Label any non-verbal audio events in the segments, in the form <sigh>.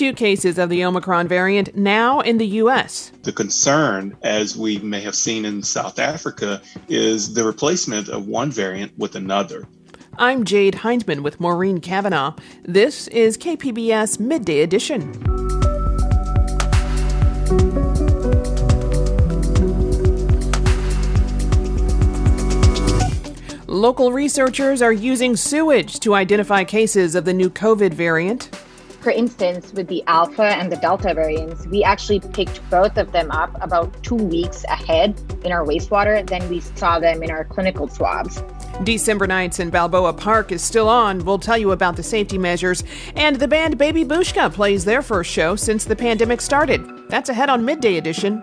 Two cases of the Omicron variant now in the U.S. The concern, as we may have seen in South Africa, is the replacement of one variant with another. I'm Jade Hindman with Maureen Cavanaugh. This is KPBS Midday Edition. Local researchers are using sewage to identify cases of the new COVID variant. For instance, with the Alpha and the Delta variants, we actually picked both of them up about two weeks ahead in our wastewater than we saw them in our clinical swabs. December nights in Balboa Park is still on. We'll tell you about the safety measures. And the band Baby Bushka plays their first show since the pandemic started. That's ahead on Midday Edition.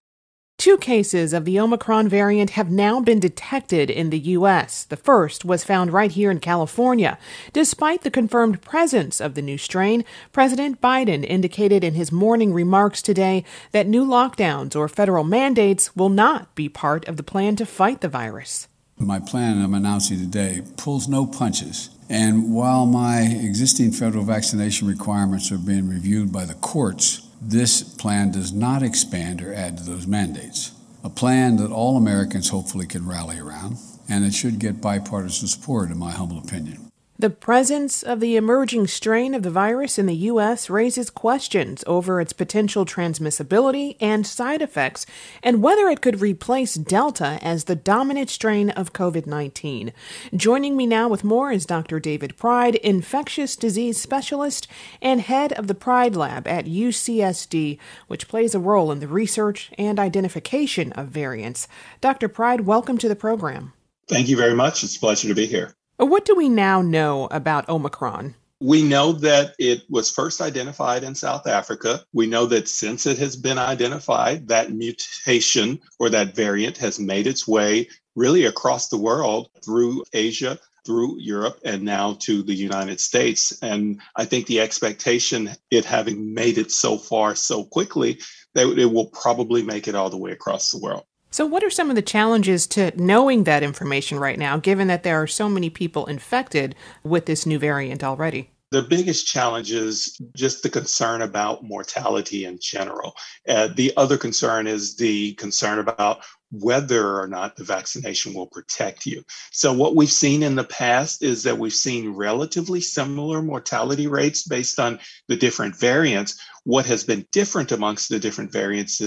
Two cases of the Omicron variant have now been detected in the U.S. The first was found right here in California. Despite the confirmed presence of the new strain, President Biden indicated in his morning remarks today that new lockdowns or federal mandates will not be part of the plan to fight the virus. My plan I'm announcing today pulls no punches. And while my existing federal vaccination requirements are being reviewed by the courts, this plan does not expand or add to those mandates. A plan that all Americans hopefully can rally around, and it should get bipartisan support, in my humble opinion. The presence of the emerging strain of the virus in the U.S. raises questions over its potential transmissibility and side effects, and whether it could replace Delta as the dominant strain of COVID 19. Joining me now with more is Dr. David Pride, infectious disease specialist and head of the Pride Lab at UCSD, which plays a role in the research and identification of variants. Dr. Pride, welcome to the program. Thank you very much. It's a pleasure to be here. What do we now know about Omicron? We know that it was first identified in South Africa. We know that since it has been identified, that mutation or that variant has made its way really across the world through Asia, through Europe, and now to the United States. And I think the expectation, it having made it so far so quickly, that it will probably make it all the way across the world. So, what are some of the challenges to knowing that information right now, given that there are so many people infected with this new variant already? The biggest challenge is just the concern about mortality in general. Uh, the other concern is the concern about whether or not the vaccination will protect you. So, what we've seen in the past is that we've seen relatively similar mortality rates based on the different variants. What has been different amongst the different variants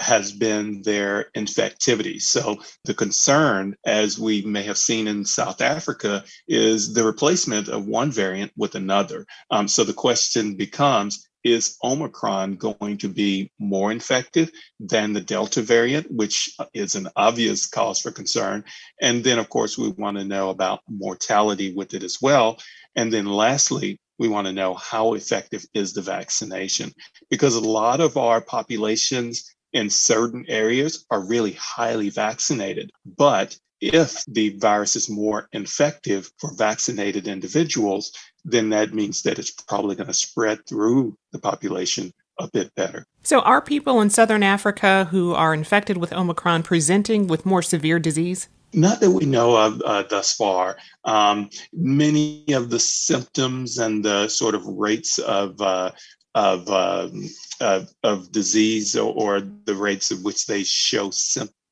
has been their infectivity. So the concern, as we may have seen in South Africa, is the replacement of one variant with another. Um, so the question becomes, is Omicron going to be more infective than the Delta variant, which is an obvious cause for concern? And then, of course, we want to know about mortality with it as well. And then, lastly, we want to know how effective is the vaccination because a lot of our populations in certain areas are really highly vaccinated. But if the virus is more infective for vaccinated individuals, then that means that it's probably going to spread through the population a bit better. So, are people in southern Africa who are infected with Omicron presenting with more severe disease? Not that we know of uh, thus far. Um, many of the symptoms and the sort of rates of uh, of, um, of, of disease or, or, the rates at which they show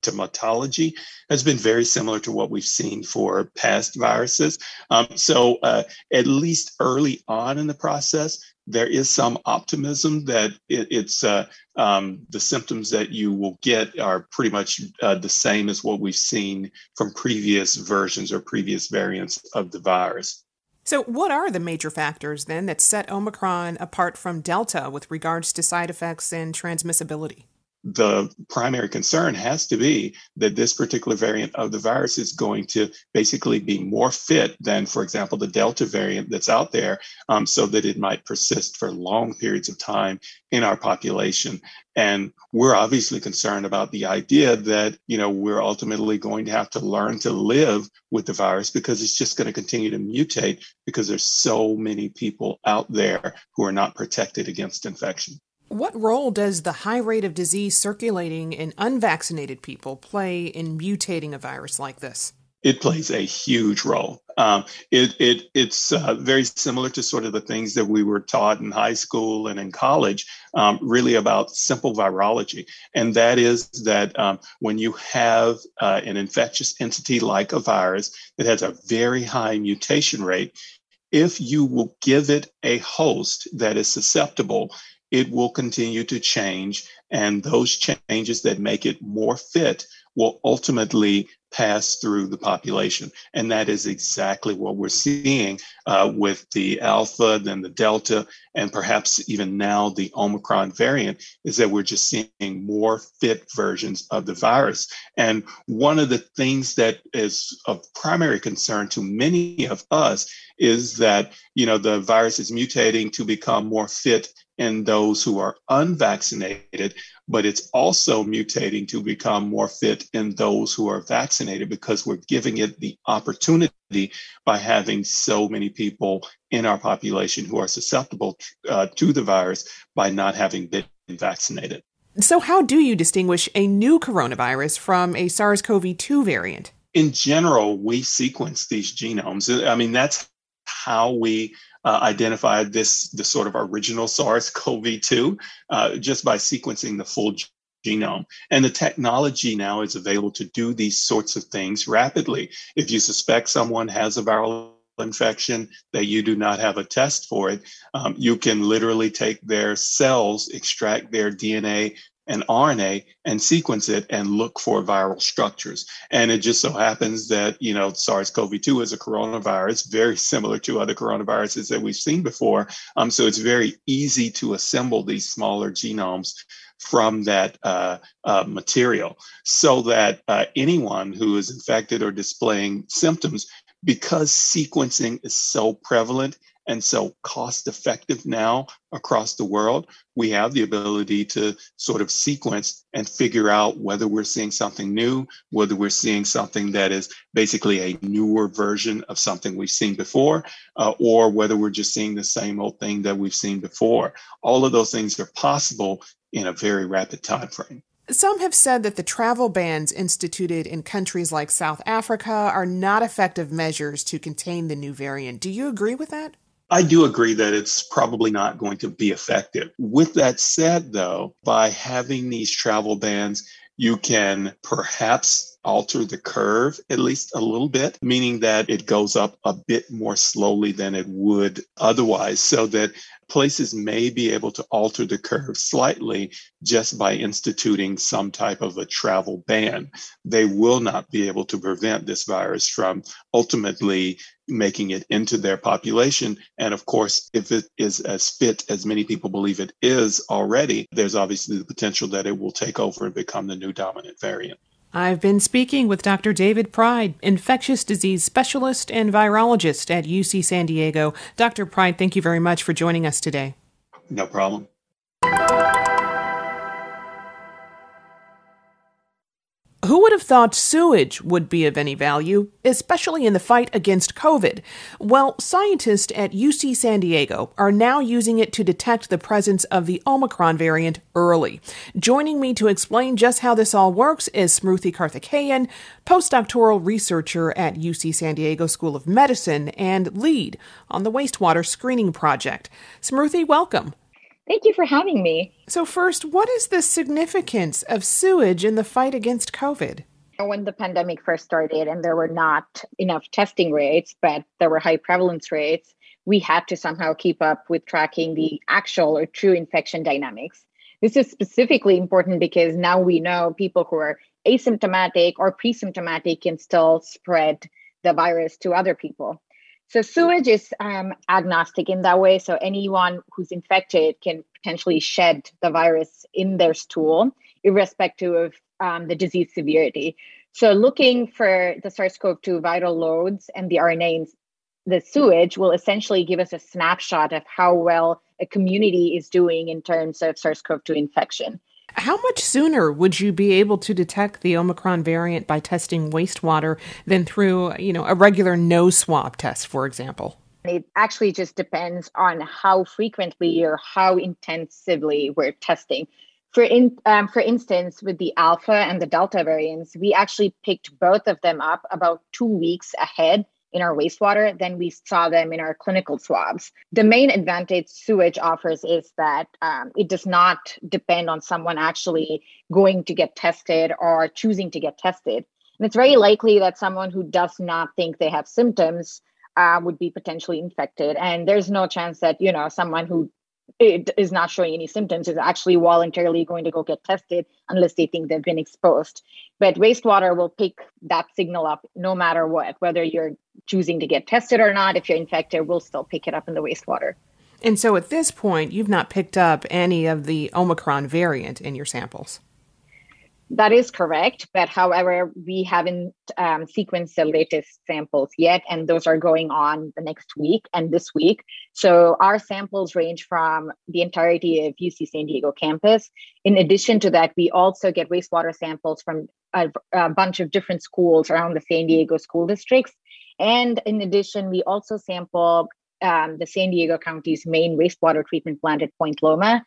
symptomatology has been very similar to what we've seen for past viruses. Um, so, uh, at least early on in the process, there is some optimism that it, it's uh, um, the symptoms that you will get are pretty much uh, the same as what we've seen from previous versions or previous variants of the virus. So, what are the major factors then that set Omicron apart from Delta with regards to side effects and transmissibility? The primary concern has to be that this particular variant of the virus is going to basically be more fit than, for example, the Delta variant that's out there, um, so that it might persist for long periods of time in our population. And we're obviously concerned about the idea that, you know, we're ultimately going to have to learn to live with the virus because it's just going to continue to mutate because there's so many people out there who are not protected against infection. What role does the high rate of disease circulating in unvaccinated people play in mutating a virus like this? It plays a huge role. Um, it, it, it's uh, very similar to sort of the things that we were taught in high school and in college, um, really about simple virology. And that is that um, when you have uh, an infectious entity like a virus that has a very high mutation rate, if you will give it a host that is susceptible, it will continue to change. And those changes that make it more fit will ultimately pass through the population. And that is exactly what we're seeing uh, with the Alpha, then the Delta, and perhaps even now the Omicron variant, is that we're just seeing more fit versions of the virus. And one of the things that is of primary concern to many of us is that, you know, the virus is mutating to become more fit in those who are unvaccinated, but it's also mutating to become more fit in those who are vaccinated because we're giving it the opportunity by having so many people in our population who are susceptible uh, to the virus by not having been vaccinated. So, how do you distinguish a new coronavirus from a SARS CoV 2 variant? In general, we sequence these genomes. I mean, that's how we uh, identified this the sort of original SARS-CoV-2 uh, just by sequencing the full genome. And the technology now is available to do these sorts of things rapidly. If you suspect someone has a viral infection that you do not have a test for it, um, you can literally take their cells, extract their DNA, an RNA and sequence it and look for viral structures. And it just so happens that, you know, SARS-CoV-2 is a coronavirus, very similar to other coronaviruses that we've seen before. Um, so it's very easy to assemble these smaller genomes from that uh, uh, material so that uh, anyone who is infected or displaying symptoms, because sequencing is so prevalent, and so cost effective now across the world, we have the ability to sort of sequence and figure out whether we're seeing something new, whether we're seeing something that is basically a newer version of something we've seen before, uh, or whether we're just seeing the same old thing that we've seen before. All of those things are possible in a very rapid time frame. Some have said that the travel bans instituted in countries like South Africa are not effective measures to contain the new variant. Do you agree with that? I do agree that it's probably not going to be effective. With that said, though, by having these travel bans, you can perhaps alter the curve at least a little bit, meaning that it goes up a bit more slowly than it would otherwise, so that places may be able to alter the curve slightly just by instituting some type of a travel ban. They will not be able to prevent this virus from ultimately making it into their population. And of course, if it is as fit as many people believe it is already, there's obviously the potential that it will take over and become the new dominant variant. I've been speaking with Dr. David Pride, infectious disease specialist and virologist at UC San Diego. Dr. Pride, thank you very much for joining us today. No problem. Who would have thought sewage would be of any value, especially in the fight against COVID? Well, scientists at UC San Diego are now using it to detect the presence of the Omicron variant early. Joining me to explain just how this all works is Smruti Karthikeyan, postdoctoral researcher at UC San Diego School of Medicine and lead on the wastewater screening project. Smruti, welcome. Thank you for having me. So, first, what is the significance of sewage in the fight against COVID? When the pandemic first started and there were not enough testing rates, but there were high prevalence rates, we had to somehow keep up with tracking the actual or true infection dynamics. This is specifically important because now we know people who are asymptomatic or pre-symptomatic can still spread the virus to other people. So sewage is um, agnostic in that way. So anyone who's infected can potentially shed the virus in their stool, irrespective of um, the disease severity. So, looking for the SARS CoV 2 viral loads and the RNA in the sewage will essentially give us a snapshot of how well a community is doing in terms of SARS CoV 2 infection. How much sooner would you be able to detect the Omicron variant by testing wastewater than through, you know, a regular nose swab test, for example? It actually just depends on how frequently or how intensively we're testing. For in, um, for instance, with the alpha and the delta variants, we actually picked both of them up about two weeks ahead in our wastewater than we saw them in our clinical swabs. The main advantage sewage offers is that um, it does not depend on someone actually going to get tested or choosing to get tested. And it's very likely that someone who does not think they have symptoms uh, would be potentially infected. And there's no chance that, you know, someone who it is not showing any symptoms is actually voluntarily going to go get tested unless they think they've been exposed. But wastewater will pick that signal up no matter what, whether you're choosing to get tested or not. If you're infected, we'll still pick it up in the wastewater. And so at this point, you've not picked up any of the Omicron variant in your samples. That is correct, but however, we haven't um, sequenced the latest samples yet, and those are going on the next week and this week. So our samples range from the entirety of UC San Diego campus. In addition to that, we also get wastewater samples from a, a bunch of different schools around the San Diego school districts. And in addition, we also sample um, the San Diego County's main wastewater treatment plant at Point Loma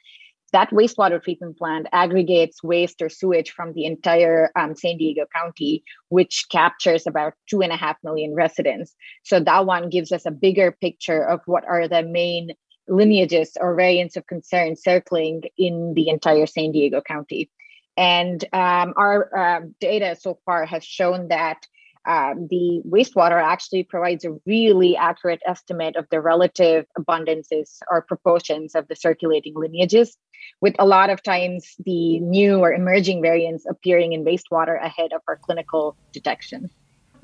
that wastewater treatment plant aggregates waste or sewage from the entire um, San Diego County, which captures about two and a half million residents. So that one gives us a bigger picture of what are the main lineages or variants of concern circling in the entire San Diego County. And um, our uh, data so far has shown that um, the wastewater actually provides a really accurate estimate of the relative abundances or proportions of the circulating lineages, with a lot of times the new or emerging variants appearing in wastewater ahead of our clinical detection.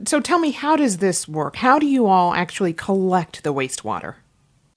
So tell me, how does this work? How do you all actually collect the wastewater?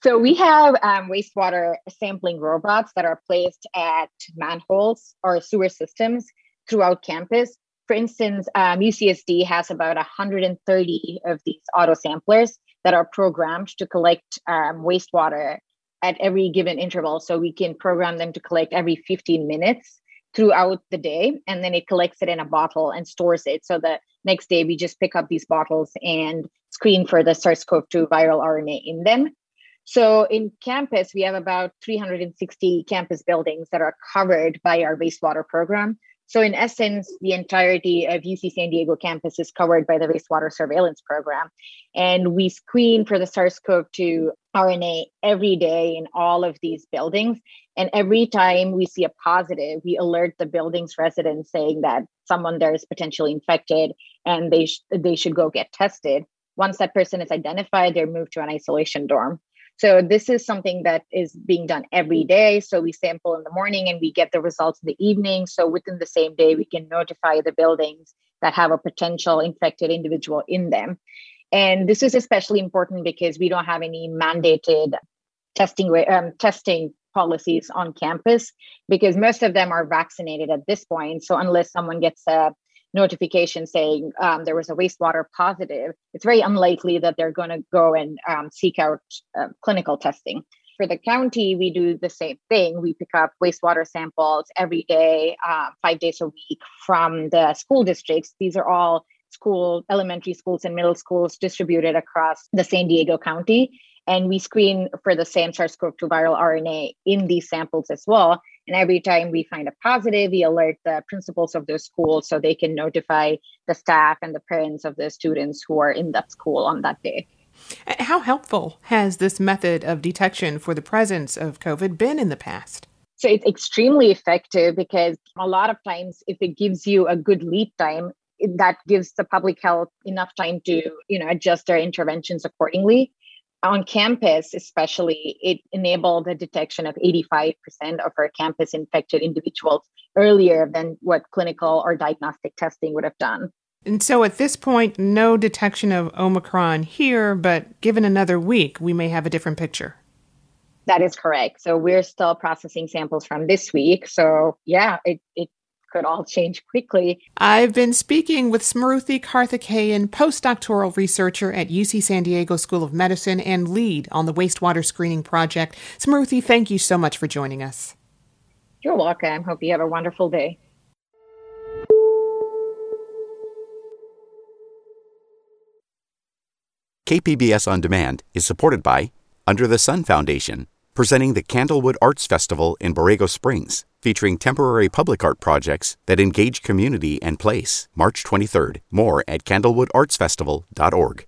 So we have um, wastewater sampling robots that are placed at manholes or sewer systems throughout campus for instance, um, UCSD has about 130 of these auto samplers that are programmed to collect um, wastewater at every given interval. So we can program them to collect every 15 minutes throughout the day, and then it collects it in a bottle and stores it. So the next day we just pick up these bottles and screen for the SARS-CoV-2 viral RNA in them. So in campus, we have about 360 campus buildings that are covered by our wastewater program. So, in essence, the entirety of UC San Diego campus is covered by the wastewater surveillance program. And we screen for the SARS CoV 2 RNA every day in all of these buildings. And every time we see a positive, we alert the building's residents saying that someone there is potentially infected and they, sh- they should go get tested. Once that person is identified, they're moved to an isolation dorm. So this is something that is being done every day. So we sample in the morning and we get the results in the evening. So within the same day, we can notify the buildings that have a potential infected individual in them. And this is especially important because we don't have any mandated testing um, testing policies on campus because most of them are vaccinated at this point. So unless someone gets a notification saying um, there was a wastewater positive, it's very unlikely that they're going to go and um, seek out uh, clinical testing. For the county, we do the same thing. We pick up wastewater samples every day, uh, five days a week from the school districts. These are all school, elementary schools, and middle schools distributed across the San Diego County. And we screen for the same SARS CoV 2 viral RNA in these samples as well. And every time we find a positive, we alert the principals of those schools so they can notify the staff and the parents of the students who are in that school on that day. Uh, how helpful has this method of detection for the presence of COVID been in the past? So it's extremely effective because a lot of times, if it gives you a good lead time, that gives the public health enough time to you know adjust their interventions accordingly on campus, especially, it enabled the detection of 85% of our campus infected individuals earlier than what clinical or diagnostic testing would have done. And so at this point, no detection of Omicron here, but given another week, we may have a different picture. That is correct. So we're still processing samples from this week. So yeah, it, it could all change quickly. I've been speaking with Smruti Karthikeyan, postdoctoral researcher at UC San Diego School of Medicine and lead on the wastewater screening project. Smruti, thank you so much for joining us. You're welcome. Hope you have a wonderful day. KPBS On Demand is supported by Under the Sun Foundation, presenting the Candlewood Arts Festival in Borrego Springs, featuring temporary public art projects that engage community and place. March 23rd. More at candlewoodartsfestival.org.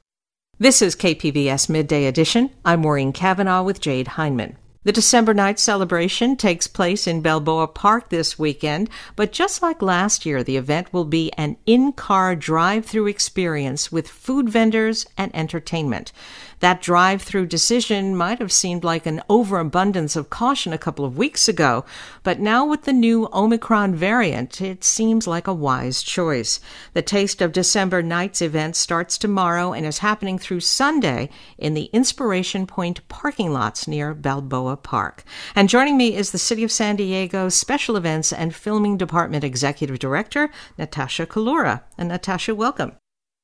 This is KPBS Midday Edition. I'm Maureen Cavanaugh with Jade Hindman. The December night celebration takes place in Balboa Park this weekend, but just like last year, the event will be an in car drive through experience with food vendors and entertainment. That drive through decision might have seemed like an overabundance of caution a couple of weeks ago, but now with the new Omicron variant, it seems like a wise choice. The Taste of December Nights event starts tomorrow and is happening through Sunday in the Inspiration Point parking lots near Balboa Park. And joining me is the City of San Diego Special Events and Filming Department Executive Director, Natasha Collura. And Natasha, welcome.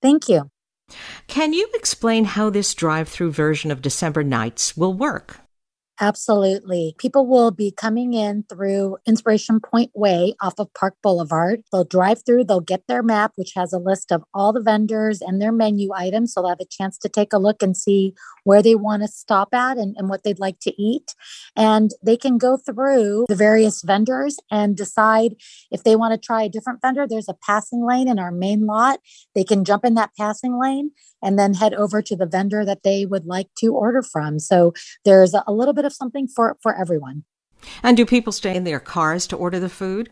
Thank you. Can you explain how this drive through version of December Nights will work? Absolutely. People will be coming in through Inspiration Point Way off of Park Boulevard. They'll drive through, they'll get their map, which has a list of all the vendors and their menu items. So they'll have a chance to take a look and see where they want to stop at and, and what they'd like to eat. And they can go through the various vendors and decide if they want to try a different vendor. There's a passing lane in our main lot. They can jump in that passing lane and then head over to the vendor that they would like to order from. So there's a little bit of something for, for everyone. And do people stay in their cars to order the food?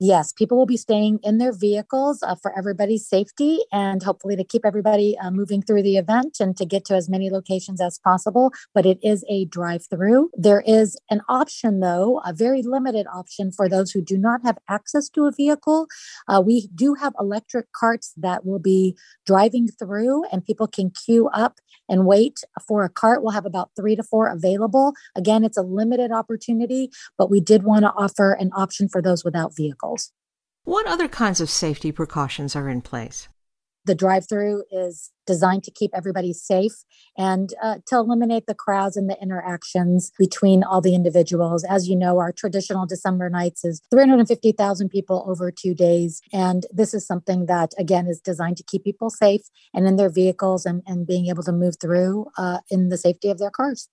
Yes, people will be staying in their vehicles uh, for everybody's safety and hopefully to keep everybody uh, moving through the event and to get to as many locations as possible. But it is a drive through. There is an option, though, a very limited option for those who do not have access to a vehicle. Uh, we do have electric carts that will be driving through and people can queue up and wait for a cart. We'll have about three to four available. Again, it's a limited opportunity, but we did want to offer an option for those without vehicles. What other kinds of safety precautions are in place? The drive through is designed to keep everybody safe and uh, to eliminate the crowds and the interactions between all the individuals. As you know, our traditional December nights is 350,000 people over two days. And this is something that, again, is designed to keep people safe and in their vehicles and, and being able to move through uh, in the safety of their cars.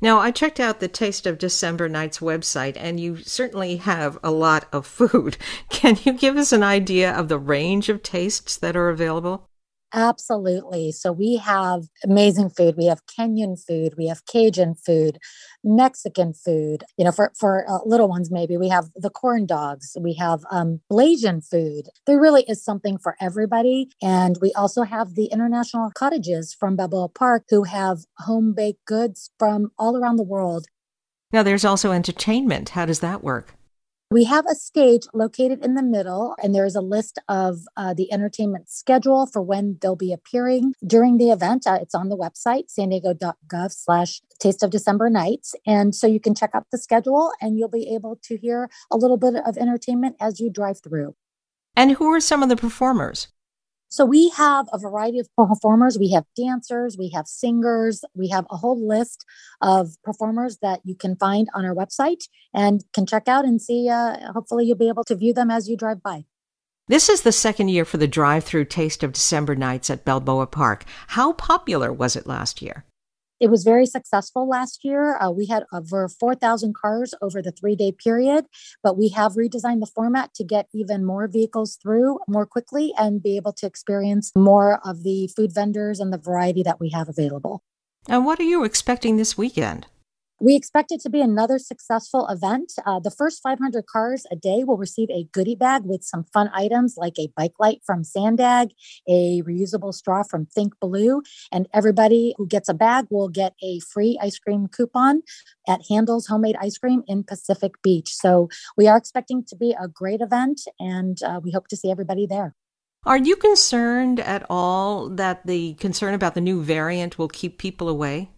Now, I checked out the Taste of December Nights website, and you certainly have a lot of food. <laughs> Can you give us an idea of the range of tastes that are available? Absolutely. So we have amazing food. We have Kenyan food. We have Cajun food, Mexican food. You know, for for uh, little ones, maybe we have the corn dogs. We have um, Blasian food. There really is something for everybody. And we also have the international cottages from Balboa Park who have home baked goods from all around the world. Now, there's also entertainment. How does that work? We have a stage located in the middle, and there's a list of uh, the entertainment schedule for when they'll be appearing during the event. Uh, it's on the website, san diego.gov slash taste of December nights. And so you can check out the schedule and you'll be able to hear a little bit of entertainment as you drive through. And who are some of the performers? So we have a variety of performers. We have dancers, we have singers, we have a whole list of performers that you can find on our website and can check out and see. Uh, hopefully, you'll be able to view them as you drive by. This is the second year for the drive through Taste of December nights at Balboa Park. How popular was it last year? It was very successful last year. Uh, we had over 4,000 cars over the three day period, but we have redesigned the format to get even more vehicles through more quickly and be able to experience more of the food vendors and the variety that we have available. And what are you expecting this weekend? We expect it to be another successful event. Uh, the first 500 cars a day will receive a goodie bag with some fun items like a bike light from Sandag, a reusable straw from Think Blue, and everybody who gets a bag will get a free ice cream coupon at Handel's Homemade Ice Cream in Pacific Beach. So we are expecting to be a great event, and uh, we hope to see everybody there. Are you concerned at all that the concern about the new variant will keep people away?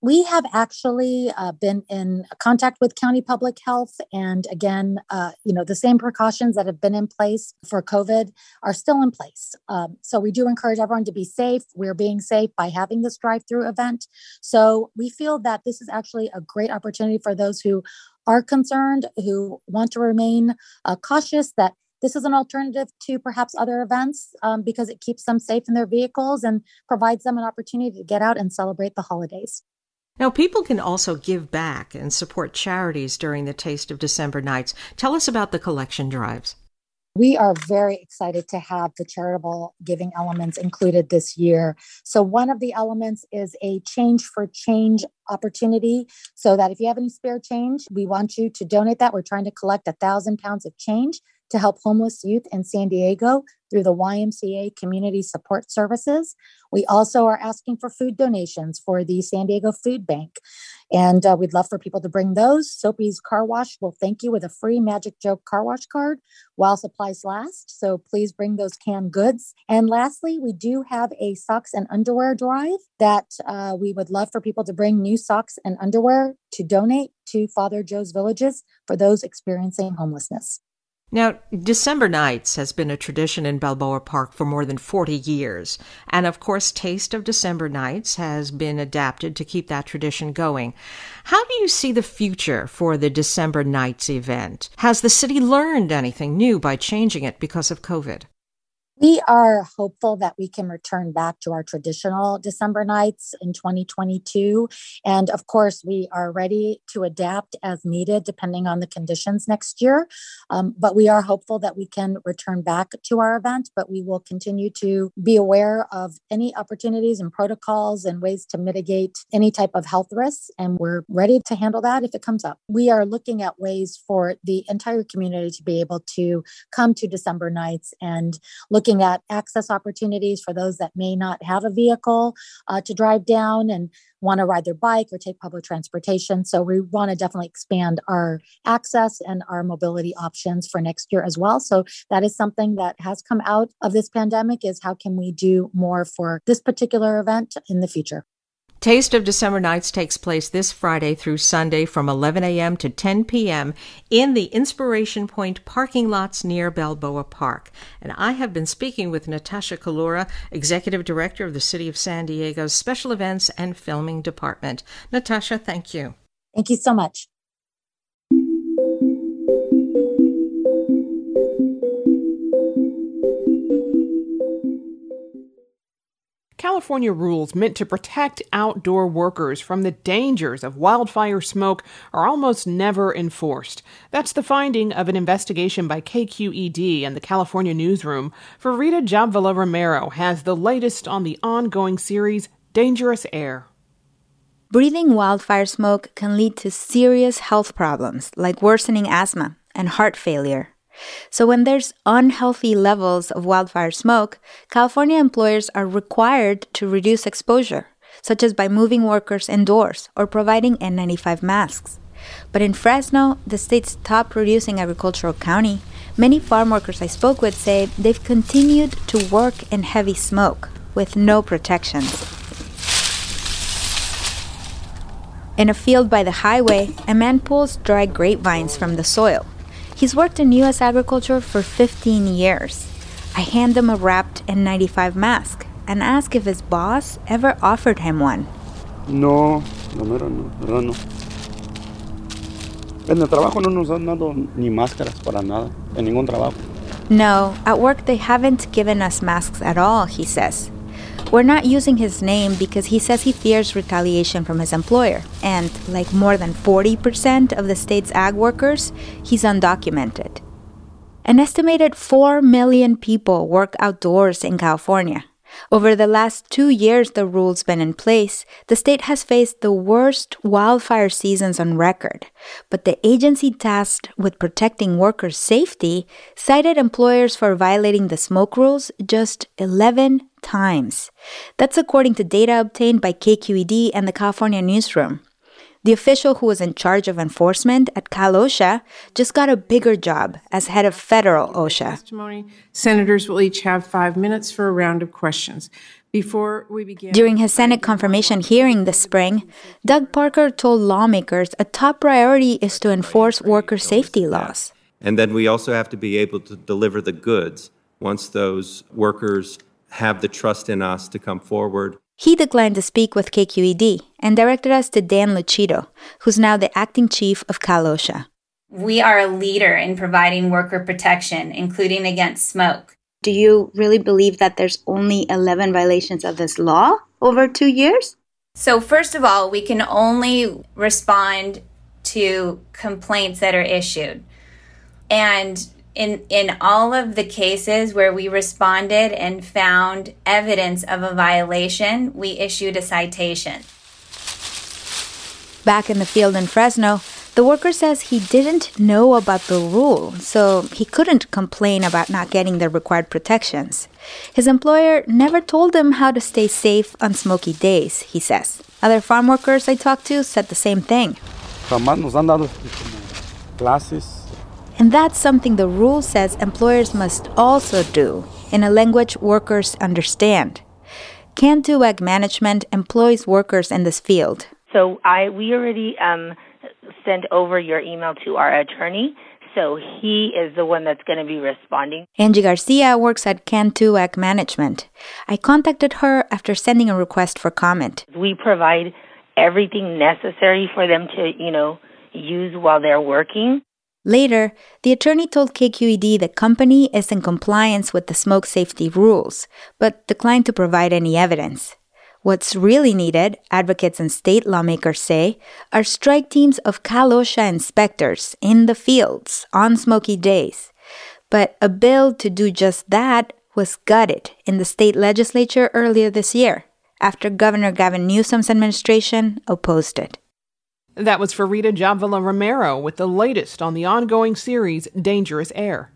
We have actually uh, been in contact with county public health, and again, uh, you know, the same precautions that have been in place for COVID are still in place. Um, so we do encourage everyone to be safe. We're being safe by having this drive-through event. So we feel that this is actually a great opportunity for those who are concerned, who want to remain uh, cautious, that this is an alternative to perhaps other events um, because it keeps them safe in their vehicles and provides them an opportunity to get out and celebrate the holidays. Now, people can also give back and support charities during the Taste of December nights. Tell us about the collection drives. We are very excited to have the charitable giving elements included this year. So, one of the elements is a change for change opportunity. So, that if you have any spare change, we want you to donate that. We're trying to collect a thousand pounds of change to help homeless youth in San Diego through the YMCA Community Support Services. We also are asking for food donations for the San Diego Food Bank. And uh, we'd love for people to bring those. Soapy's Car Wash will thank you with a free Magic Joke car wash card while supplies last. So please bring those canned goods. And lastly, we do have a socks and underwear drive that uh, we would love for people to bring new socks and underwear to donate to Father Joe's Villages for those experiencing homelessness. Now, December Nights has been a tradition in Balboa Park for more than 40 years. And of course, Taste of December Nights has been adapted to keep that tradition going. How do you see the future for the December Nights event? Has the city learned anything new by changing it because of COVID? We are hopeful that we can return back to our traditional December nights in 2022. And of course, we are ready to adapt as needed depending on the conditions next year. Um, but we are hopeful that we can return back to our event, but we will continue to be aware of any opportunities and protocols and ways to mitigate any type of health risks. And we're ready to handle that if it comes up. We are looking at ways for the entire community to be able to come to December nights and look looking at access opportunities for those that may not have a vehicle uh, to drive down and want to ride their bike or take public transportation. So we want to definitely expand our access and our mobility options for next year as well. So that is something that has come out of this pandemic is how can we do more for this particular event in the future? Taste of December Nights takes place this Friday through Sunday from 11 a.m. to 10 p.m. in the Inspiration Point parking lots near Balboa Park. And I have been speaking with Natasha Collura, Executive Director of the City of San Diego's Special Events and Filming Department. Natasha, thank you. Thank you so much. California rules meant to protect outdoor workers from the dangers of wildfire smoke are almost never enforced. That's the finding of an investigation by KQED and the California Newsroom. Farida Jhabvala Romero has the latest on the ongoing series Dangerous Air. Breathing wildfire smoke can lead to serious health problems like worsening asthma and heart failure. So, when there's unhealthy levels of wildfire smoke, California employers are required to reduce exposure, such as by moving workers indoors or providing N95 masks. But in Fresno, the state's top producing agricultural county, many farm workers I spoke with say they've continued to work in heavy smoke with no protections. In a field by the highway, a man pulls dry grapevines from the soil He's worked in U.S. agriculture for 15 years. I hand him a wrapped N95 mask and ask if his boss ever offered him one. No, no, no, no, no. En el trabajo no nos han dado ni máscaras para nada, en ningún trabajo. No, at work they haven't given us masks at all, he says. We're not using his name because he says he fears retaliation from his employer. And like more than 40% of the state's ag workers, he's undocumented. An estimated 4 million people work outdoors in California. Over the last two years the rule's been in place, the state has faced the worst wildfire seasons on record. But the agency tasked with protecting workers' safety cited employers for violating the smoke rules just 11 times. That's according to data obtained by KQED and the California Newsroom. The official who was in charge of enforcement at Cal OSHA just got a bigger job as head of federal OSHA. Testimony. Senators will each have five minutes for a round of questions. Before we begin, During his Senate confirmation hearing this spring, Doug Parker told lawmakers a top priority is to enforce worker safety laws. And then we also have to be able to deliver the goods once those workers have the trust in us to come forward. He declined to speak with KQED and directed us to Dan Lucido, who's now the acting chief of Cal OSHA. We are a leader in providing worker protection, including against smoke. Do you really believe that there's only 11 violations of this law over two years? So, first of all, we can only respond to complaints that are issued. And in, in all of the cases where we responded and found evidence of a violation, we issued a citation. Back in the field in Fresno, the worker says he didn't know about the rule, so he couldn't complain about not getting the required protections. His employer never told him how to stay safe on smoky days, he says. Other farm workers I talked to said the same thing. Jamás nos han dado clases. And that's something the rule says employers must also do in a language workers understand. Cantu Ag Management employs workers in this field. So I we already um, sent over your email to our attorney. So he is the one that's going to be responding. Angie Garcia works at Cantu Ag Management. I contacted her after sending a request for comment. We provide everything necessary for them to, you know, use while they're working. Later, the attorney told KQED the company is in compliance with the smoke safety rules, but declined to provide any evidence. What's really needed, advocates and state lawmakers say, are strike teams of Cal OSHA inspectors in the fields on smoky days. But a bill to do just that was gutted in the state legislature earlier this year after Governor Gavin Newsom's administration opposed it. That was Farida Jhabvala Romero with the latest on the ongoing series Dangerous Air.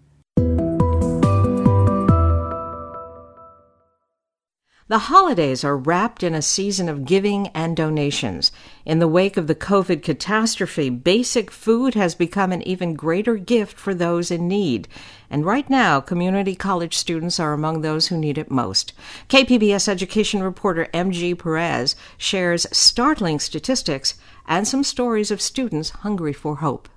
The holidays are wrapped in a season of giving and donations. In the wake of the COVID catastrophe, basic food has become an even greater gift for those in need. And right now, community college students are among those who need it most. KPBS education reporter MG Perez shares startling statistics and some stories of students hungry for hope.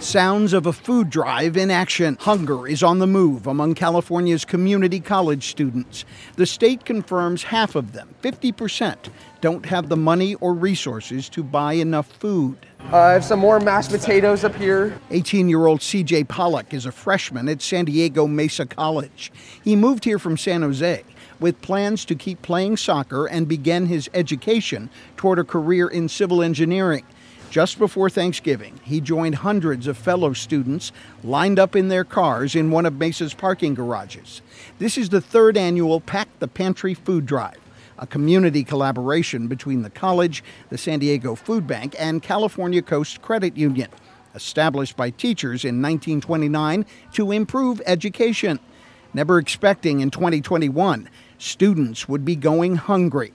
Sounds of a food drive in action. Hunger is on the move among California's community college students. The state confirms half of them, 50%, don't have the money or resources to buy enough food. Uh, I have some more mashed potatoes up here. 18 year old CJ Pollock is a freshman at San Diego Mesa College. He moved here from San Jose with plans to keep playing soccer and begin his education toward a career in civil engineering. Just before Thanksgiving, he joined hundreds of fellow students lined up in their cars in one of Mesa's parking garages. This is the third annual Pack the Pantry Food Drive, a community collaboration between the college, the San Diego Food Bank, and California Coast Credit Union, established by teachers in 1929 to improve education. Never expecting in 2021 students would be going hungry.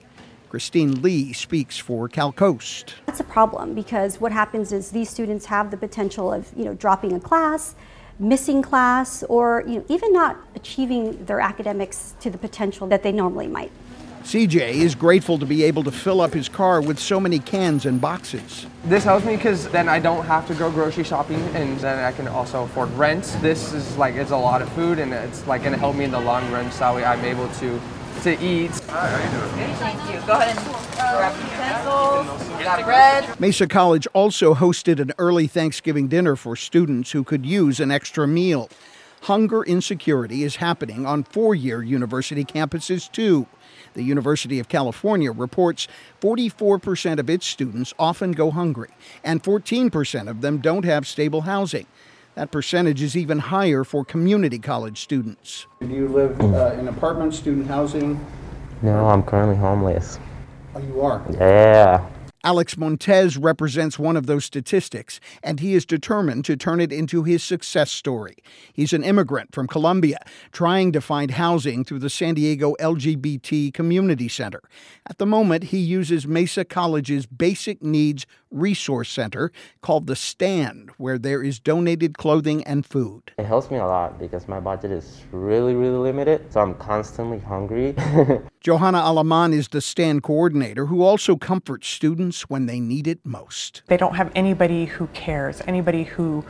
Christine Lee speaks for CalCoast. That's a problem because what happens is these students have the potential of, you know, dropping a class, missing class, or you know, even not achieving their academics to the potential that they normally might. CJ is grateful to be able to fill up his car with so many cans and boxes. This helps me because then I don't have to go grocery shopping and then I can also afford rent. This is like, it's a lot of food and it's like gonna help me in the long run so that way I'm able to to eat. Hi, how you doing? Thank you. Go ahead and grab utensils. Got bread. Mesa College also hosted an early Thanksgiving dinner for students who could use an extra meal. Hunger insecurity is happening on four year university campuses too. The University of California reports 44% of its students often go hungry, and 14% of them don't have stable housing. That percentage is even higher for community college students. Do you live uh, in apartment, student housing? No, I'm currently homeless. Oh, you are? Yeah. Alex Montez represents one of those statistics, and he is determined to turn it into his success story. He's an immigrant from Colombia trying to find housing through the San Diego LGBT Community Center. At the moment, he uses Mesa College's Basic Needs Resource Center called The Stand, where there is donated clothing and food. It helps me a lot because my budget is really, really limited, so I'm constantly hungry. <laughs> Johanna Alaman is the stand coordinator who also comforts students when they need it most. They don't have anybody who cares, anybody who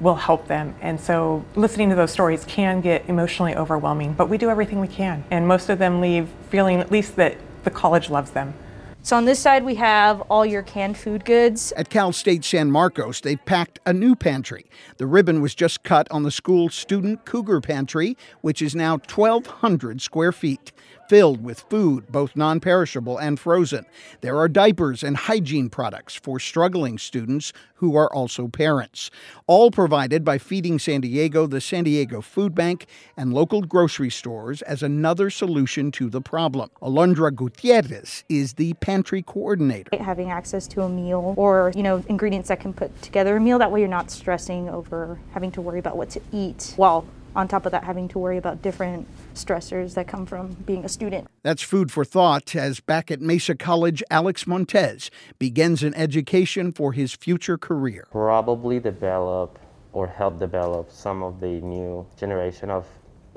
will help them. And so listening to those stories can get emotionally overwhelming, but we do everything we can. And most of them leave feeling at least that the college loves them. So on this side, we have all your canned food goods. At Cal State San Marcos, they've packed a new pantry. The ribbon was just cut on the school's student cougar pantry, which is now 1,200 square feet filled with food, both non perishable and frozen. There are diapers and hygiene products for struggling students who are also parents. All provided by Feeding San Diego, the San Diego Food Bank, and local grocery stores as another solution to the problem. Alondra Gutierrez is the pantry coordinator. Having access to a meal or, you know, ingredients that can put together a meal, that way you're not stressing over having to worry about what to eat while on top of that having to worry about different stressors that come from being a student. That's food for thought as back at Mesa College, Alex Montez begins an education for his future career. Probably develop or help develop some of the new generation of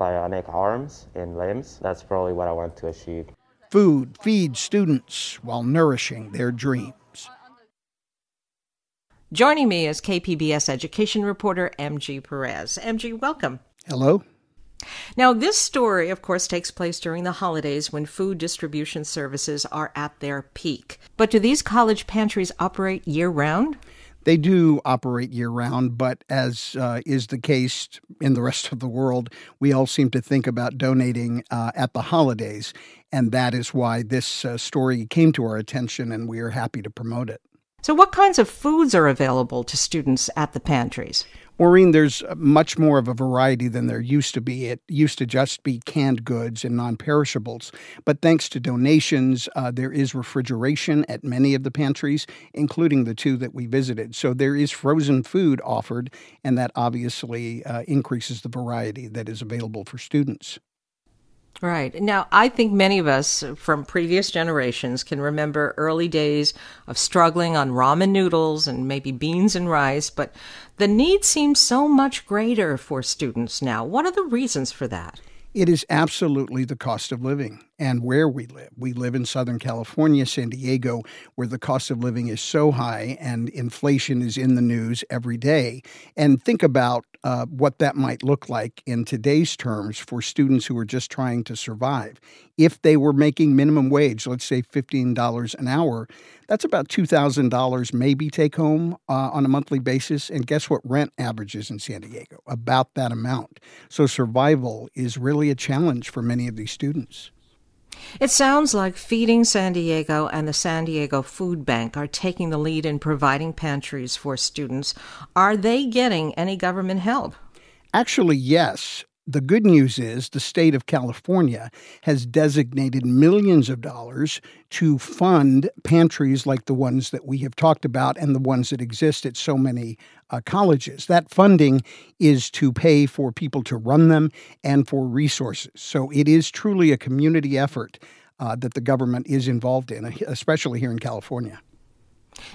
bionic arms and limbs. That's probably what I want to achieve. Food feeds students while nourishing their dreams. Joining me is KPBS education reporter MG Perez. MG, welcome. Hello. Now, this story, of course, takes place during the holidays when food distribution services are at their peak. But do these college pantries operate year round? They do operate year round, but as uh, is the case in the rest of the world, we all seem to think about donating uh, at the holidays. And that is why this uh, story came to our attention, and we are happy to promote it. So, what kinds of foods are available to students at the pantries? Maureen, there's much more of a variety than there used to be. It used to just be canned goods and non perishables. But thanks to donations, uh, there is refrigeration at many of the pantries, including the two that we visited. So there is frozen food offered, and that obviously uh, increases the variety that is available for students. Right. Now, I think many of us from previous generations can remember early days of struggling on ramen noodles and maybe beans and rice, but the need seems so much greater for students now. What are the reasons for that? It is absolutely the cost of living and where we live. We live in Southern California, San Diego, where the cost of living is so high and inflation is in the news every day. And think about uh, what that might look like in today's terms for students who are just trying to survive. If they were making minimum wage, let's say $15 an hour, that's about $2,000 maybe take home uh, on a monthly basis. And guess what rent averages in San Diego? About that amount. So survival is really a challenge for many of these students. It sounds like Feeding San Diego and the San Diego Food Bank are taking the lead in providing pantries for students. Are they getting any government help? Actually, yes. The good news is the state of California has designated millions of dollars to fund pantries like the ones that we have talked about and the ones that exist at so many uh, colleges. That funding is to pay for people to run them and for resources. So it is truly a community effort uh, that the government is involved in, especially here in California.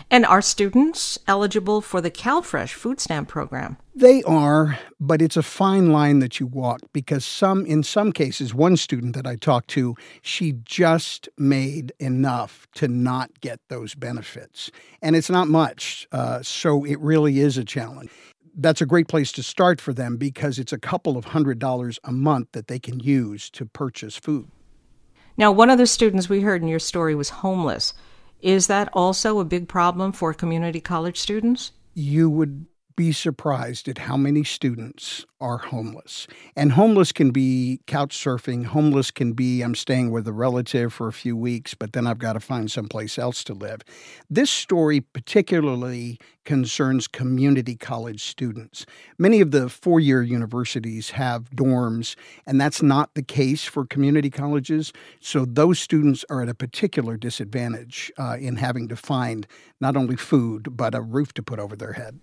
And are students eligible for the CalFresh food stamp program? They are, but it's a fine line that you walk because some in some cases one student that I talked to, she just made enough to not get those benefits. And it's not much. Uh, so it really is a challenge that's a great place to start for them because it's a couple of hundred dollars a month that they can use to purchase food. Now, one of the students we heard in your story was homeless. Is that also a big problem for community college students? You would be surprised at how many students are homeless. And homeless can be couch surfing, homeless can be I'm staying with a relative for a few weeks, but then I've got to find someplace else to live. This story particularly concerns community college students. Many of the four year universities have dorms, and that's not the case for community colleges. So those students are at a particular disadvantage uh, in having to find not only food, but a roof to put over their head.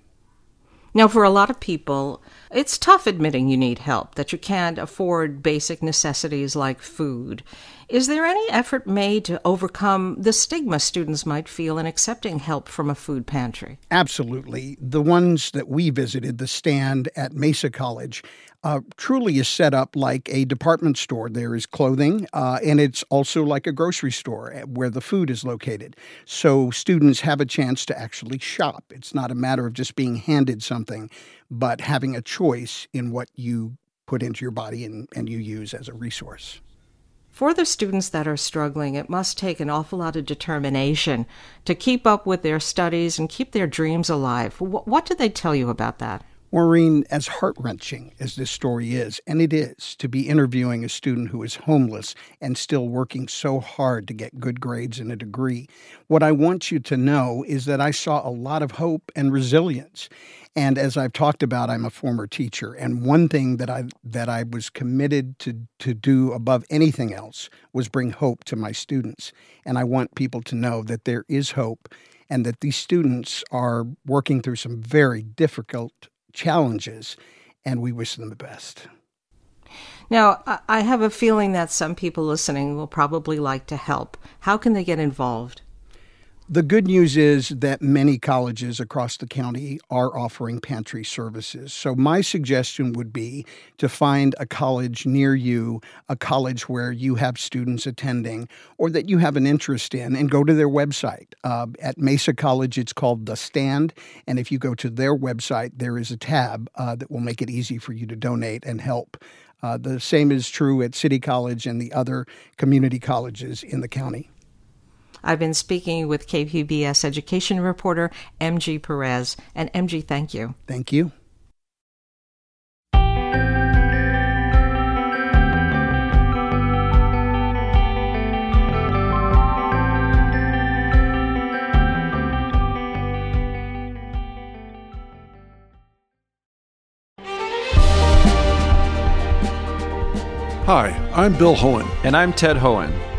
Now, for a lot of people, it's tough admitting you need help, that you can't afford basic necessities like food. Is there any effort made to overcome the stigma students might feel in accepting help from a food pantry? Absolutely. The ones that we visited, the stand at Mesa College, uh, truly is set up like a department store. There is clothing, uh, and it's also like a grocery store eh, where the food is located. So students have a chance to actually shop. It's not a matter of just being handed something, but having a choice in what you put into your body and, and you use as a resource. For the students that are struggling, it must take an awful lot of determination to keep up with their studies and keep their dreams alive. What did they tell you about that? Maureen, as heart wrenching as this story is, and it is, to be interviewing a student who is homeless and still working so hard to get good grades and a degree, what I want you to know is that I saw a lot of hope and resilience. And as I've talked about, I'm a former teacher, and one thing that I that I was committed to to do above anything else was bring hope to my students. And I want people to know that there is hope and that these students are working through some very difficult challenges, and we wish them the best. Now, I have a feeling that some people listening will probably like to help. How can they get involved? The good news is that many colleges across the county are offering pantry services. So, my suggestion would be to find a college near you, a college where you have students attending or that you have an interest in, and go to their website. Uh, at Mesa College, it's called The Stand. And if you go to their website, there is a tab uh, that will make it easy for you to donate and help. Uh, the same is true at City College and the other community colleges in the county. I've been speaking with KPBS education reporter MG Perez. And MG, thank you. Thank you. Hi, I'm Bill Hoehn. And I'm Ted Hoehn.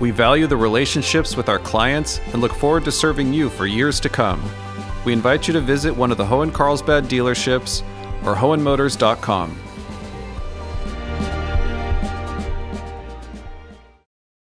We value the relationships with our clients and look forward to serving you for years to come. We invite you to visit one of the Hoehn Carlsbad dealerships or hoehnmotors.com.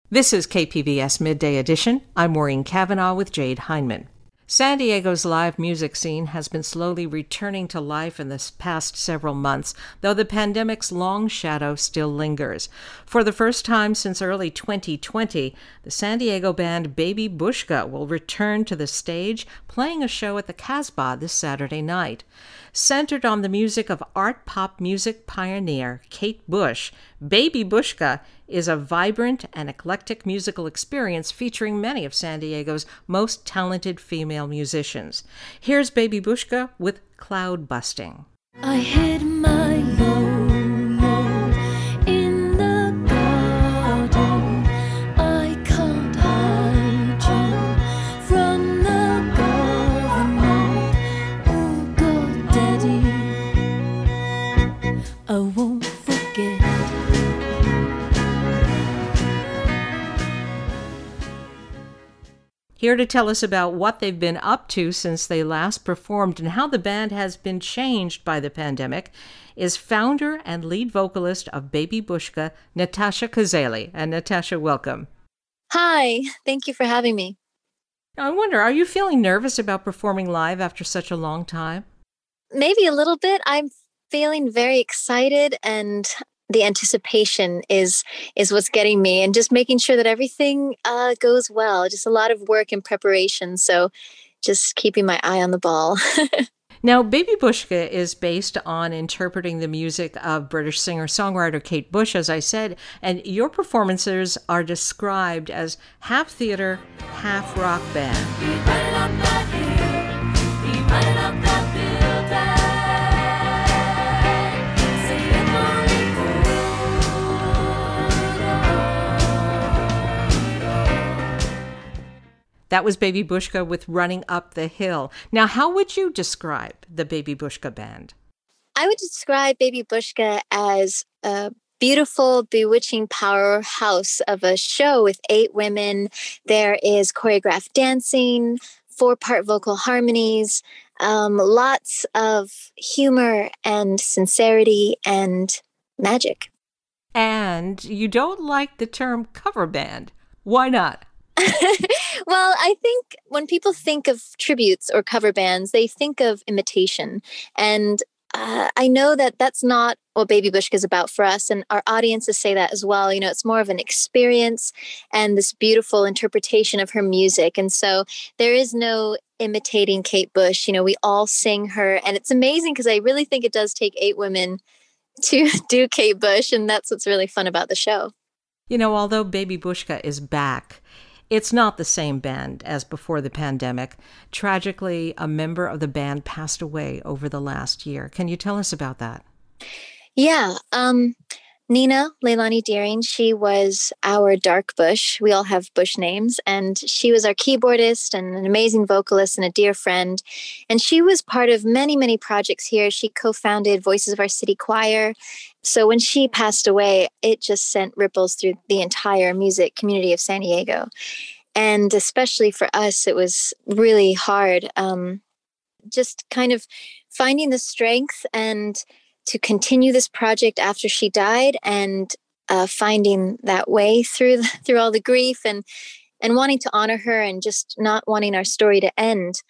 This is KPBS Midday Edition. I'm Maureen Cavanaugh with Jade Hindman. San Diego's live music scene has been slowly returning to life in the past several months, though the pandemic's long shadow still lingers. For the first time since early 2020, the San Diego band Baby Bushka will return to the stage, playing a show at the Casbah this Saturday night. Centered on the music of art pop music pioneer Kate Bush, Baby Bushka is a vibrant and eclectic musical experience featuring many of San Diego's most talented female musicians. Here's Baby Bushka with Cloud Busting. I hid my Here to tell us about what they've been up to since they last performed and how the band has been changed by the pandemic is founder and lead vocalist of Baby Bushka, Natasha Kozaily. And Natasha, welcome. Hi, thank you for having me. I wonder, are you feeling nervous about performing live after such a long time? maybe a little bit. I'm feeling very excited and the anticipation is is what's getting me and just making sure that everything uh, goes well just a lot of work and preparation so just keeping my eye on the ball <laughs> Now, Baby Bushka is based on interpreting the music of British singer songwriter Kate Bush, as I said, and your performances are described as half theater, half rock band. That was Baby Bushka with Running Up the Hill. Now, how would you describe the Baby Bushka band? I would describe Baby Bushka as a beautiful, bewitching powerhouse of a show with eight women. There is choreographed dancing, four part vocal harmonies, um, lots of humor and sincerity and magic. And you don't like the term cover band. Why not? <laughs> well, I think when people think of tributes or cover bands, they think of imitation. And uh, I know that that's not what Baby Bushka is about for us, and our audiences say that as well. You know, it's more of an experience and this beautiful interpretation of her music. And so there is no imitating Kate Bush. You know, we all sing her, and it's amazing because I really think it does take eight women to <laughs> do Kate Bush, and that's what's really fun about the show. You know, although Baby Bushka is back, it's not the same band as before the pandemic. Tragically, a member of the band passed away over the last year. Can you tell us about that? Yeah. Um, Nina Leilani Deering, she was our dark bush. We all have bush names. And she was our keyboardist and an amazing vocalist and a dear friend. And she was part of many, many projects here. She co founded Voices of Our City Choir. So when she passed away, it just sent ripples through the entire music community of San Diego. And especially for us, it was really hard. Um, just kind of finding the strength and to continue this project after she died and uh, finding that way through <laughs> through all the grief and and wanting to honor her and just not wanting our story to end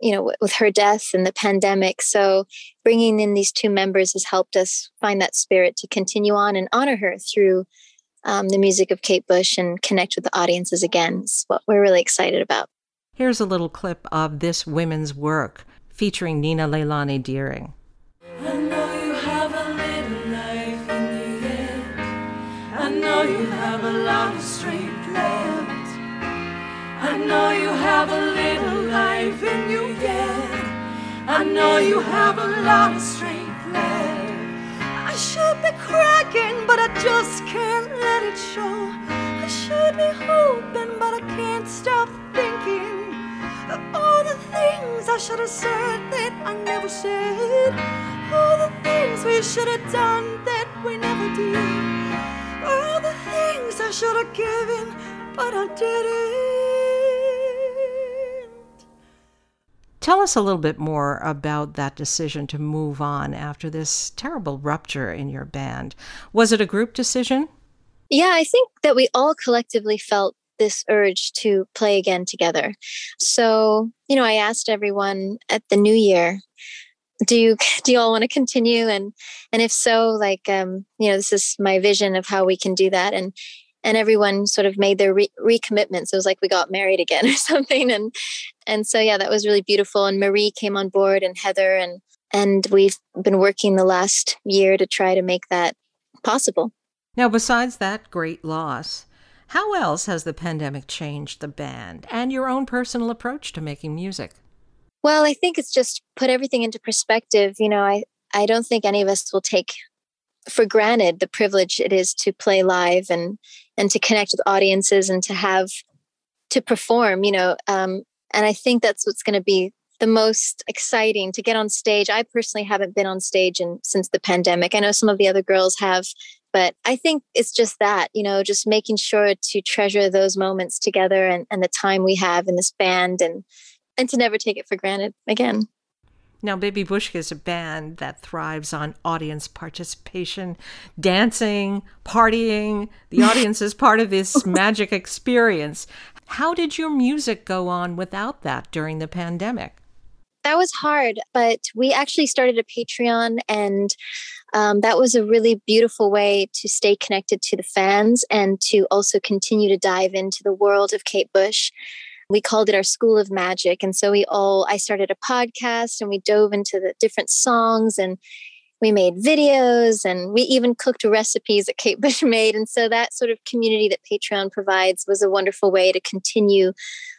you know with her death and the pandemic. So bringing in these two members has helped us find that spirit to continue on and honor her through um, the music of kate bush and connect with the audiences again is what we're really excited about. Here's a little clip of this women's work featuring nina leilani deering know you have a little life in you yet. I know you have a lot of strength left. I should be cracking, but I just can't let it show. I should be hoping, but I can't stop thinking of all the things I should have said that I never said. All the things we should have done that we never did. All the things I should have given, but I didn't. Tell us a little bit more about that decision to move on after this terrible rupture in your band. Was it a group decision? Yeah, I think that we all collectively felt this urge to play again together. So, you know, I asked everyone at the new year do you <laughs> do you all want to continue and and if so like um you know this is my vision of how we can do that and and everyone sort of made their re- recommitments. It was like we got married again <laughs> or something. And and so yeah that was really beautiful. And marie came on board and heather and and we've been working the last year to try to make that possible. Now besides that great loss how else has the pandemic changed the band and your own personal approach to making music? Well, I think it's just put everything into perspective. You know, I, I don't think any of us will take for granted the privilege it is to play live and and to connect with audiences and to have to perform you know um, and i think that's what's going to be the most exciting to get on stage i personally haven't been on stage in, since the pandemic i know some of the other girls have but i think it's just that you know just making sure to treasure those moments together and, and the time we have in this band and and to never take it for granted again. Now, Baby Bushka is a band that thrives on audience participation, dancing, partying. The <laughs> audience is part of this magic experience. How did your music go on without that during the pandemic? that was hard, but we actually started a Patreon, and um, that was a really beautiful way to stay connected to the fans and to also continue to dive into the world of Kate Bush. We called it our School of Magic. And so we all, I started a podcast and we dove into the different songs and we made videos and we even cooked recipes that Kate <laughs> Bush made. And so that sort of community that Patreon provides was a wonderful way to continue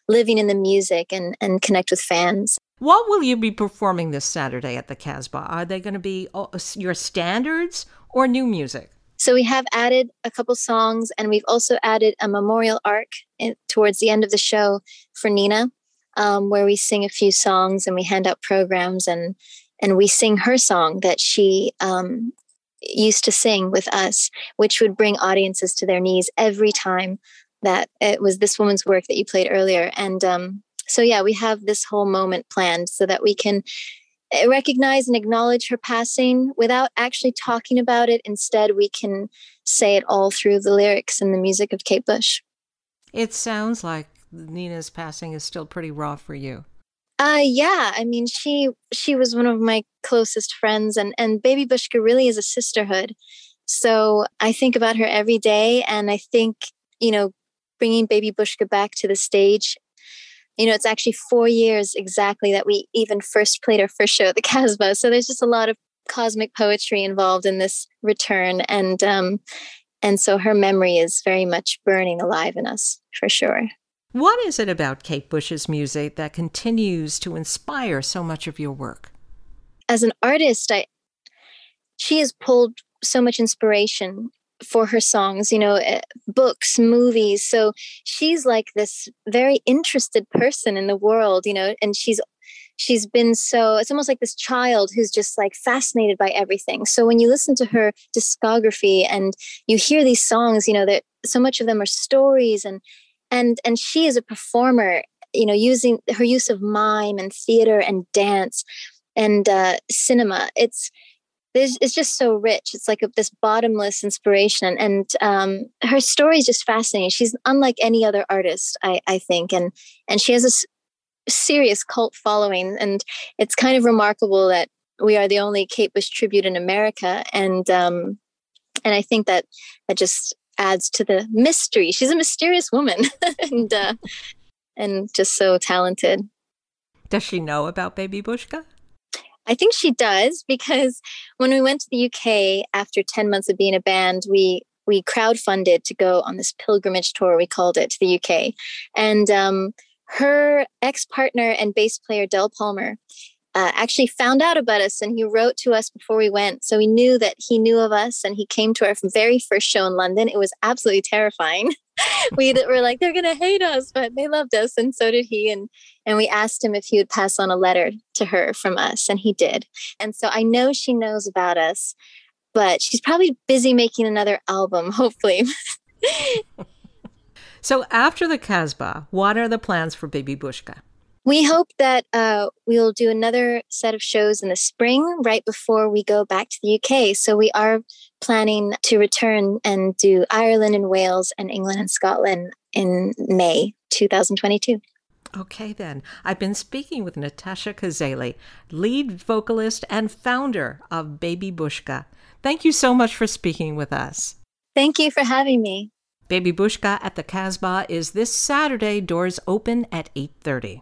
living in the music and, and connect with fans. What will you be performing this Saturday at the Casbah? Are they going to be uh, your standards or new music? So we have added a couple songs, and we've also added a memorial arc in, towards the end of the show for Nina, um, where we sing a few songs and we hand out programs and and we sing her song that she um, used to sing with us, which would bring audiences to their knees every time that it was this woman's work that you played earlier. And um, so, yeah, we have this whole moment planned so that we can recognize and acknowledge her passing without actually talking about it. Instead, we can say it all through the lyrics and the music of Kate Bush. It sounds like Nina's passing is still pretty raw for you. Uh yeah, I mean she she was one of my closest friends and and Baby Bushka really is a sisterhood. So I think about her every day and I think, you know, bringing Baby Bushka back to the stage you know, it's actually four years exactly that we even first played our first show at the <laughs> Casbah. So there's just a lot of cosmic poetry involved in this return, and um, and so her memory is very much burning alive in us for sure. What is it about Kate Bush's music that continues to inspire so much of your work? As an artist, I she has pulled so much inspiration for her songs, you know, eh, books, movies. So she's like this very interested person in the world, you know, and she's she's been so it's almost like this child who's just like fascinated by everything. So when you listen to her discography and you hear these songs, you know, that so much of them are stories and and and she is a performer, you know, using her use of mime and theater and dance and uh, cinema. It's there's, it's just so rich. It's like a, this bottomless inspiration, and um, her story is just fascinating. She's unlike any other artist, I, I think, and and she has a s- serious cult following, and it's kind of remarkable that we are the only Kate Bush tribute in America, and um, and I think that that just adds to the mystery. She's a mysterious woman, <laughs> and uh, and just so talented. Does she know about Baby Bushka? I think she does because when we went to the UK after 10 months of being a band, we we crowdfunded to go on this pilgrimage tour we called it to the UK. And um, her ex-partner and bass player Del Palmer uh, actually found out about us and he wrote to us before we went. So we knew that he knew of us and he came to our very first show in London. It was absolutely terrifying. <laughs> we were like, they're going to hate us, but they loved us. And so did he. And, and we asked him if he would pass on a letter to her from us. And he did. And so I know she knows about us, but she's probably busy making another album, hopefully. <laughs> so after the Casbah, what are the plans for Baby Bushka? We hope that uh, we'll do another set of shows in the spring, right before we go back to the UK. So we are planning to return and do Ireland and Wales and England and Scotland in May 2022. Okay, then. I've been speaking with Natasha Kozaily, lead vocalist and founder of Baby Bushka. Thank you so much for speaking with us. Thank you for having me. Baby Bushka at the Casbah is this Saturday. Doors open at 8:30.